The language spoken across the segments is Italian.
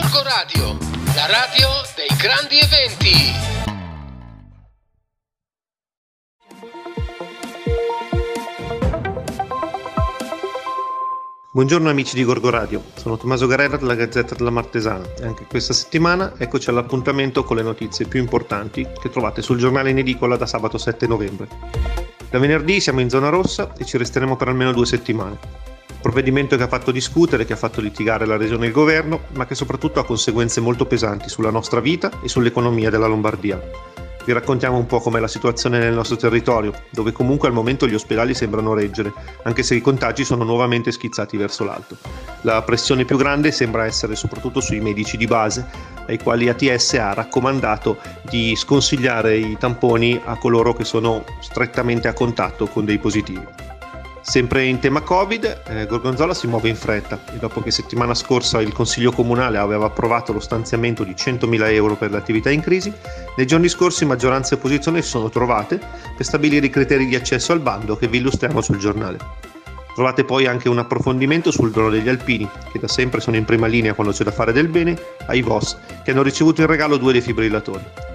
Gorgo Radio, la radio dei grandi eventi. Buongiorno amici di Gorgo Radio, sono Tommaso Garella della Gazzetta della Martesana e anche questa settimana eccoci all'appuntamento con le notizie più importanti che trovate sul giornale in edicola da sabato 7 novembre. Da venerdì siamo in zona rossa e ci resteremo per almeno due settimane. Provvedimento che ha fatto discutere, che ha fatto litigare la regione e il governo, ma che soprattutto ha conseguenze molto pesanti sulla nostra vita e sull'economia della Lombardia vi raccontiamo un po' com'è la situazione nel nostro territorio, dove comunque al momento gli ospedali sembrano reggere, anche se i contagi sono nuovamente schizzati verso l'alto. La pressione più grande sembra essere soprattutto sui medici di base, ai quali ATS ha raccomandato di sconsigliare i tamponi a coloro che sono strettamente a contatto con dei positivi. Sempre in tema Covid, eh, Gorgonzola si muove in fretta e dopo che settimana scorsa il Consiglio Comunale aveva approvato lo stanziamento di 100.000 euro per le attività in crisi, nei giorni scorsi maggioranza e opposizione si sono trovate per stabilire i criteri di accesso al bando che vi illustriamo sul giornale. Trovate poi anche un approfondimento sul dono degli alpini, che da sempre sono in prima linea quando c'è da fare del bene, ai VOS, che hanno ricevuto in regalo due defibrillatori.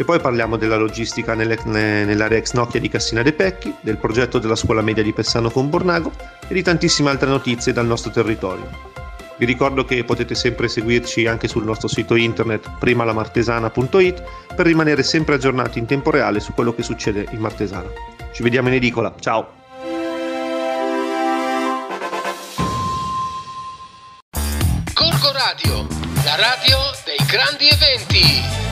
E poi parliamo della logistica nelle, nell'area ex Nokia di Cassina de Pecchi, del progetto della scuola media di Pessano con Bornago e di tantissime altre notizie dal nostro territorio. Vi ricordo che potete sempre seguirci anche sul nostro sito internet primalamartesana.it per rimanere sempre aggiornati in tempo reale su quello che succede in Martesana. Ci vediamo in edicola, ciao! Corco Radio, la radio dei grandi eventi.